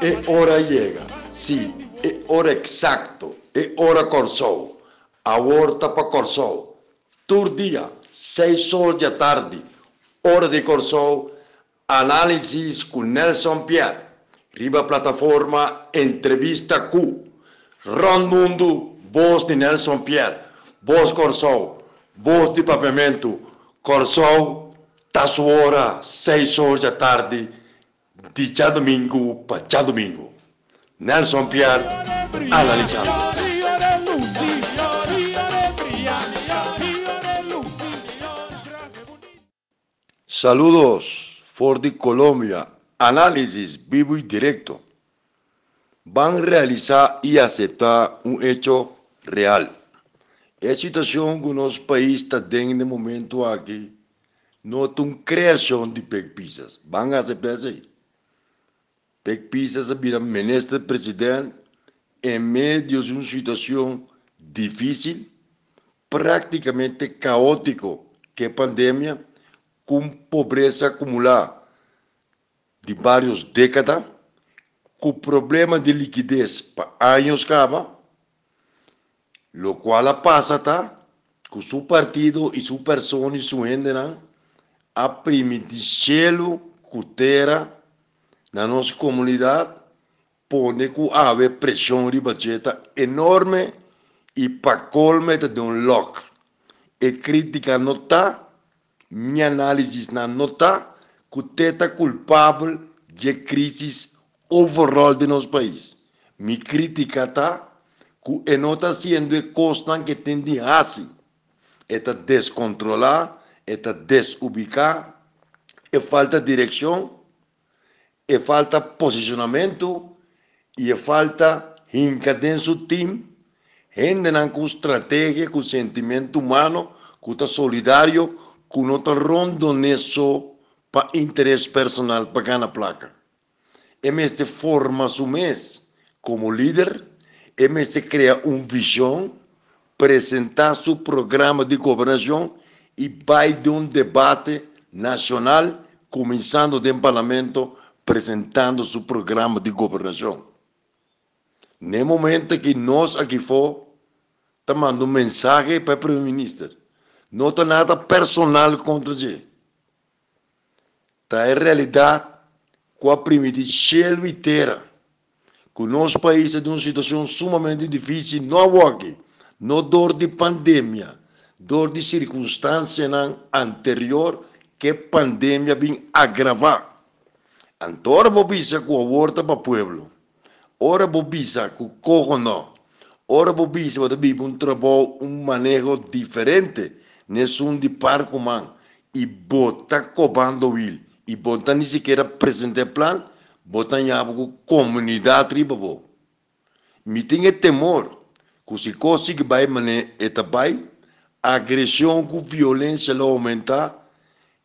É hora sim, é hora exacto, é hora Corsou. A horta para Corsou. Tur dia, seis horas da tarde, hora de Corsou, análises com Nelson Pierre. Riba plataforma Entrevista Q. Ron Mundo, voz de Nelson Pierre, voz Corsou, voz de Pavimento, Corsou, tá sua hora, seis horas da tarde, Dicha Domingo, Pachá Domingo. Nelson Piar, analizando. Saludos, Fordi Colombia. Análisis vivo y directo. Van a realizar y aceptar un hecho real. É situação que o nosso país está tendo no momento aqui. Nota uma criação de pepisas. Vão aceitar isso aí. PEC Pisas vira ministro presidente en medio de una situación difícil, prácticamente caótico, que pandemia, com pobreza acumulada de várias décadas, com problema de liquidez para anos cava, lo qual passa tá, com seu partido e sua pessoa e sua gente a permitir selo, cultura na nossa comunidade, pone que haver pressão de budget enorme e para colme de um lock. E crítica não está, minha análise na nota que teta culpável de crise overall de nosso país. Mi crítica está que é nota sendo constante que tem de assim. É descontrolar, é desubicar, é falta direção, é falta posicionamento e é falta encadência do time, gente com estratégia, com sentimento humano, que está solidário, que não está rondo nisso para interesse personal para ganhar placa. É este forma su mês como líder, é este cria uma visão, apresentar seu programa de governação e vai de um debate nacional, começando do parlamento, apresentando seu programa de governação. No momento que nós aqui for, está mandando mensagem para o primeiro-ministro não tem nada personal contra ele. Tá em realidade com a primitiva inteira. Que o nosso país é de uma situação sumamente difícil, não aqui, não dor de pandemia, dor de circunstância anterior que a pandemia vem agravar. Antora bobisa ku aborta pa pueblo. Ora bobisa ku cojono. Ora bobisa va bi un trabajo, un manejo diferente. es un di parco man. Y bota cobando vil. Y bota ni siquiera presente plan. Bota ya ku comunidad tribabo. Mi tinha temor. Ku si kosi que vai mane etabai. Agresión ku violencia lo aumenta.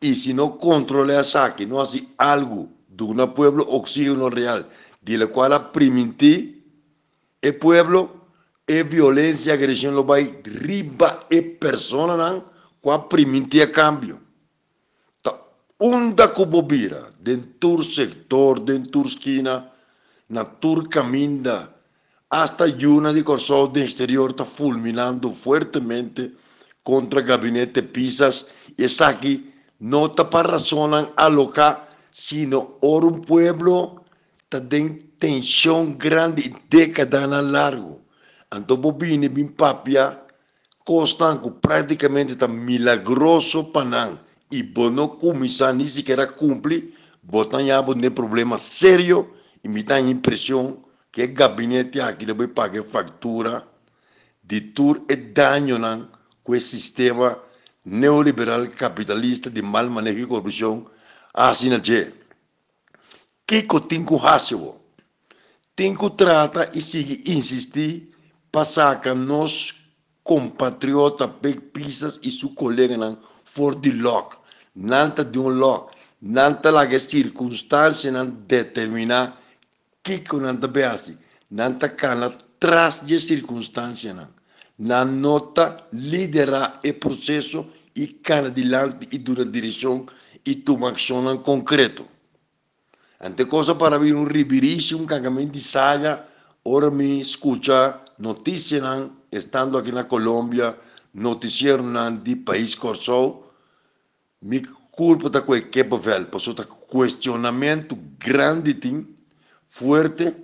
Y si no controla a saque, no hace algo de un pueblo auxilio real, de la cual primití el pueblo e violencia agresión lo va riba e persona nan qua priminti a cambio. Ta unda cubobira den tur sector, den tur esquina, na tur caminda, hasta yuna de corsol de exterior está fulminando fuertemente contra el gabinete Pisas. Y es aquí nota para razonan alocar sino por un pueblo también tensión grande y década a largo. Anto bobine mi papia costanco prácticamente tan milagroso panan y bono comisa ni siquiera cumple, botan ya un problema serio y me da la impresión que el gabinete aquí le voy pagar factura de todo el daño con el sistema neoliberal capitalista de mal manejo y corrupción na que que tem que tratar e seguir insistir para sacar nós compatriota pisas e seu colega não for de lock. Nanta de um lock nanta lá que circunstância não determinar que que nanta beasi nanta cana tras de circunstância não na nota liderar o processo e cana adiante e dura direção e tomar ação concreto. Ante cosa para vir um ribirício, um cagamento de saia, ora me escuta notícia estando aqui na Colômbia, noticiero de país Corsol, me culpa da qualquer papel, por tá questionamento grande tem, forte,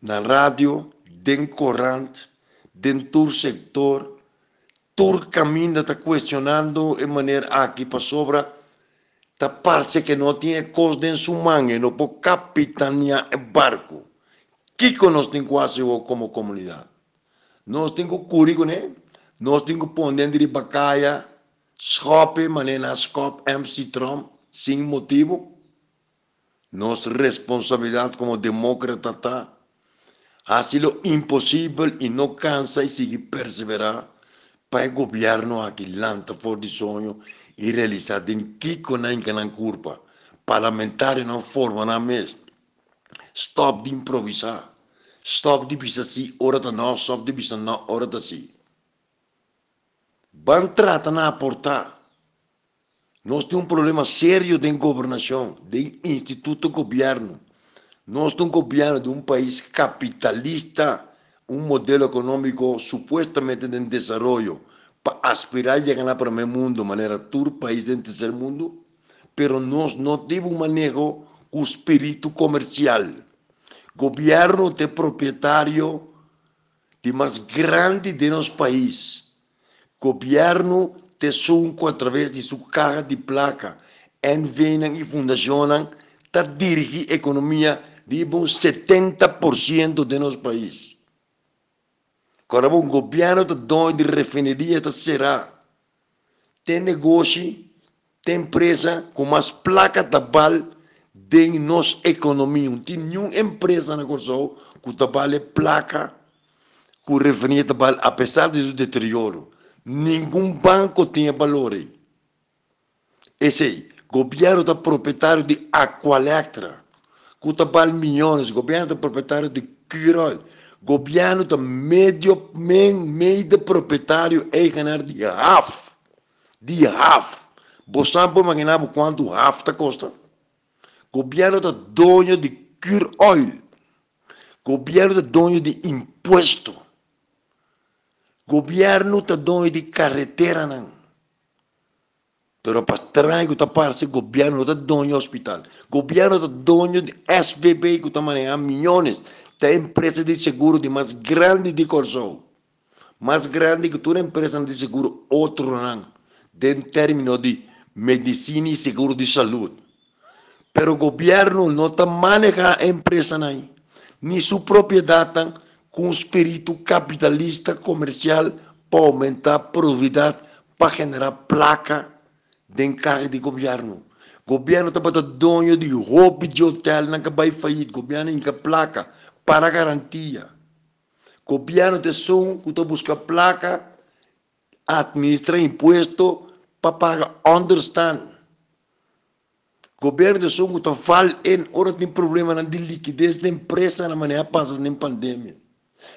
na rádio, dentro corrente, dentro do sector, todo caminho está questionando de maneira aqui para sobra, esta parte que no tiene cos de en su mano, no puede capitanear el barco. ¿Qué nos tengo hacer como comunidad? Nos tengo curigo, ¿no? Nos tengo poner de bacaya, schope, manena schop, MC Trump, sin motivo. Nos responsabilidad como demócrata está. Hace lo imposible y no cansa y sigue perseverar para el gobierno aquí, lanta por el sueño e realizar em que não curva. Parlamentário não forma na mesa. Stop de improvisar. Stop de pensar assim, hora da não, stop de pensar não, hora da si. Van tratar na aportar. Nós temos um problema sério de governação, de instituto governo. Nós temos um governo de um país capitalista, um modelo econômico supostamente de desenvolvimento, para aspirar a llegar al primer mundo, manera tur país del tercer mundo, pero nós no temos un manejo con espíritu comercial. Gobierno de propietario de más grande de nuestro país. Gobierno de Sunco a través de su caja de placa. Envenan y fundacionan para dirigir economía de un 70% de nuestro país. Agora, o governo está dono de refineria, está será. Tem negócio, tem empresa com mais placa de bal de nossa economia. Não tem nenhuma empresa na Corsol que trabalha placa com refineria de bal, apesar do deterioro. Nenhum banco tinha valor. Esse aí, governo da proprietário de Aqualectra, que vale milhões, governo da proprietário de Quirol, governo da meio, meio, de proprietário é ganhar de half, de half. Você pode imaginar quanto half está custa? Governo da dono de Quirol, governo da dono de imposto governo está dono de carretera não. Pero para trás que está parece governo está dono de hospital. Governo está dono de SVB que está manejando milhões. Da empresa de seguro de mais grande de Corsol. Mais grande que toda empresa de seguro outro não. De termino de medicina e seguro de saúde. Pero o governo não está manejando a empresa não. Nem sua propriedade com espírito capitalista comercial para aumentar a produtividade, para generar placa de encargo de governo. O governo está para dono de roupa de hotel, não vai falir. O governo tem placa para garantia. O governo tem som, que buscando placa, administra imposto para pagar understand. O governo de que está falando, hora tem problema de liquidez da empresa na maneira passa na pandemia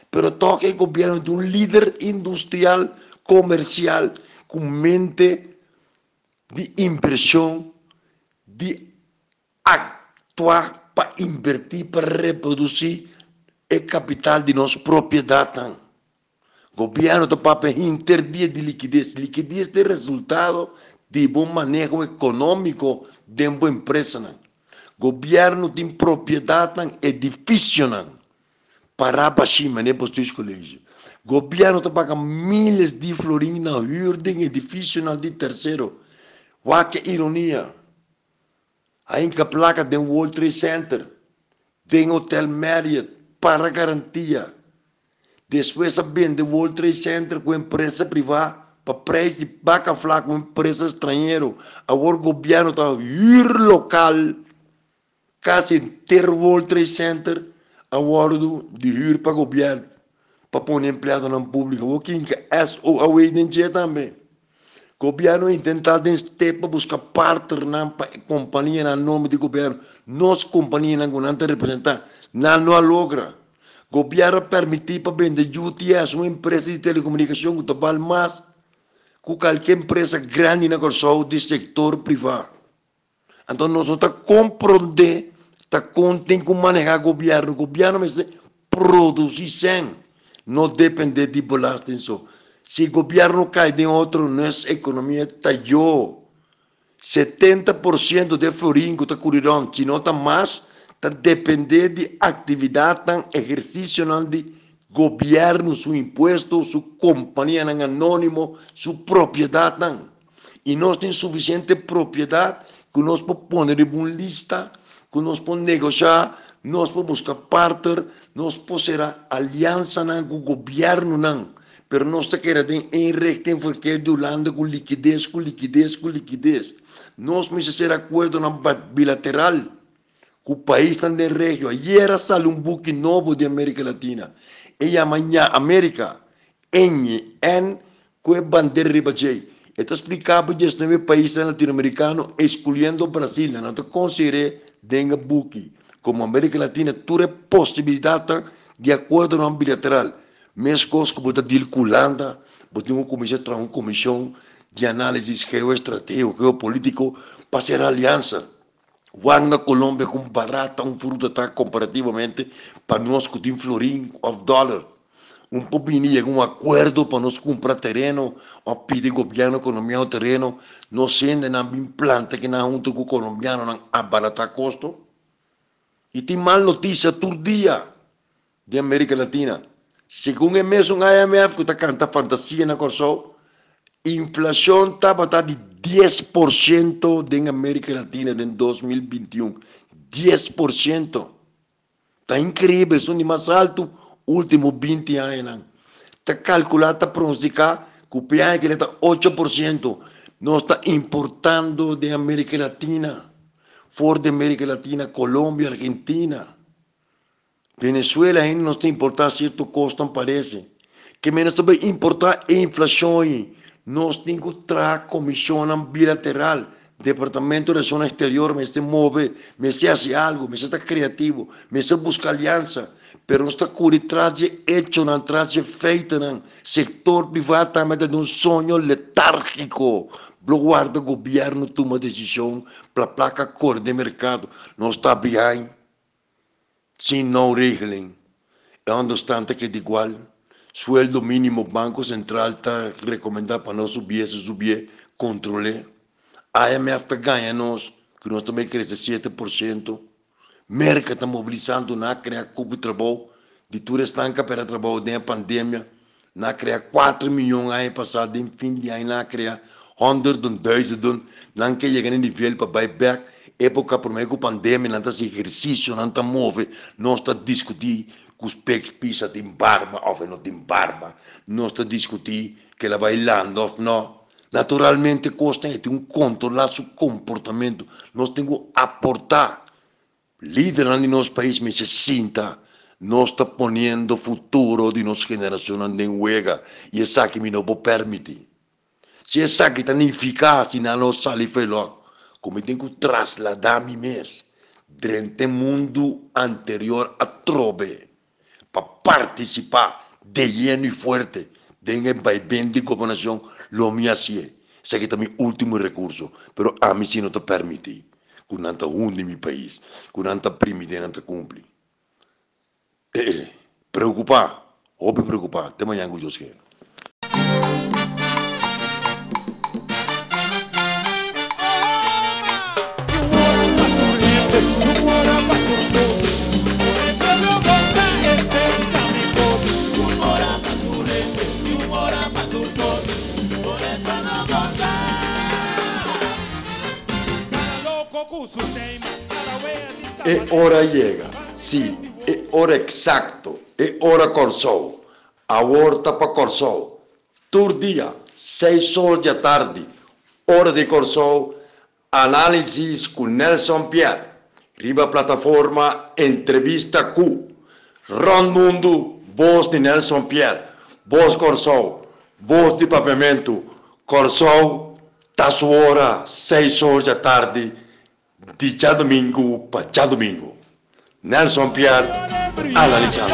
pero toca el gobierno de un líder industrial, comercial, con mente de inversión, de actuar para invertir, para reproducir el capital de nuestra propiedad. O governo está para intervir de liquidez. Liquidez é resultado de bom manejo econômico de uma empresa. O governo tem propriedade, é difícil. Não para cima, né, para os colégios. O governo está pagando milhas de florins na em edifício na de terceiro. Olha que ironia. Aí que a placa de um World Trade Center, tem Hotel Marriott, para garantia. Depois vende o World Trade Center com empresa privada, para preço de vaca falar com empresa estrangeira. Agora o governo está ir local, quase ter o World Trade Center, acordo de huur para o governo, para pôr empregado na pública, o que é o away de também. O governo tentar de para buscar partner na companhia no nome do governo, nossa companhia não não representar, não não logra. O governo permitir para vender UTS, uma empresa de telecomunicação que trabalha mais que qualquer empresa grande na do setor privado. Então, nós estamos compreendendo tá contem com manejar governo. Governo mas produzir sem, não depender de bolastem só. Si el gobierno cae de otro, nuestra economía estalló. 70% de Floringo, Tacurirón, si no está más, está depende de actividad, tan ejercicio de gobierno, su impuesto, su compañía en anónimo, su propiedad. Tan. Y no tiene suficiente propiedad que nos puede poner en una lista, que nos puede negociar, nos puede buscar partner, nos puede hacer alianza con el gobierno. Nan. Mas nós queremos em rectem porque do lado com liquidez, com liquidez, com liquidez. Nós precisamos ser acordo bilateral com o país também região. Ayer saiu um book novo de América Latina. E amanhã, América, em, em, com a bandeira ribajei. Então, explicava 19 países latino-americanos, escolhendo o Brasil. Não considere denga book. Como América Latina, toda possibilidade de acordo bilateral. Mesmo coisas como a deal com Holanda, uma comissão, uma comissão de análise geoestratégico, geopolítico, para ser aliança. Juan na Colômbia com barata, um fruto está comparativamente para nós que tem florim of dollar. Um pouquinho um acordo para nós comprar terreno, ou pedir governo economia o terreno, nós sendo na implante que na junto com o colombiano não abaratar custo. E tem mal notícia todo dia de América Latina. Segundo o mesmo IMF que está cantando fantasia na Corsol, inflação estava de 10% em América Latina em 2021. 10%. Está incrível, são de mais alto último 20 anos. Está calculado, está pronosticado que o PIB está 8%. Nós está importando de América Latina. Fora de América Latina, Colômbia, Argentina. Venezuela ainda não está importando certo custo, parece. Que menos também importar inflação. Nós temos que trazer comissão bilateral. Departamento de Ação Exterior me se move, me se hace algo, me se está criativo, me se busca aliança. Pero está trazer hecho, não trazer feito, não. Setor privado está de um sonho letárgico. Lo guarda o governo toma decisão para placa cor de mercado. Não está bem, sem não regelem. É obstante que é igual sueldo mínimo Banco Central está recomendando para não subir, se subir, controle. A IMF está ganhando, que nós também cresce 7%. Merca está mobilizando na criar cubo de trabalho, de tudo estanca para trabalho da pandemia, na criar 4 milhões ano passado, em fim de ano, na criar 100 não que chegar no nível para buyback, época por meio da pandemia, não está exercício, não está move, não está discutir os pés pisa tem barba ou não tem barba. Nós estamos discutir que ela bailando não. Naturalmente, custa ter um controlar seu comportamento. Nós temos que aportar. Líder de nosso país me se sinta. Nós estamos ponendo o futuro de nossa geração em juega. E é isso que me não permitir. Se é isso que está ineficaz, não sai feliz. como eu tenho que trasladar a mim mesmo durante o mundo anterior a Trobe, para participar de lleno e forte de vaivén de governação, lo me hacía. Ese que também mi último recurso, pero a mim sí não te permite. Con anta hunde mi país, con anta primite, este anta cumple. Eh, eh, obvio preocupar, te mañana con Dios quiero. É hora chega, sim, é hora exacto, é hora Corsol. A horta para Corsol. Todo dia, seis horas da tarde, hora de Corsol, análises com Nelson Pierre. Riba plataforma Entrevista Q. Ron Mundo, voz de Nelson Pierre. Voz Corsol, voz de Pavimento. Corsol, tá sua hora, seis horas da tarde Dicea Domingu, păcea Domingu. Nelson Pierre, Ana Liceanu.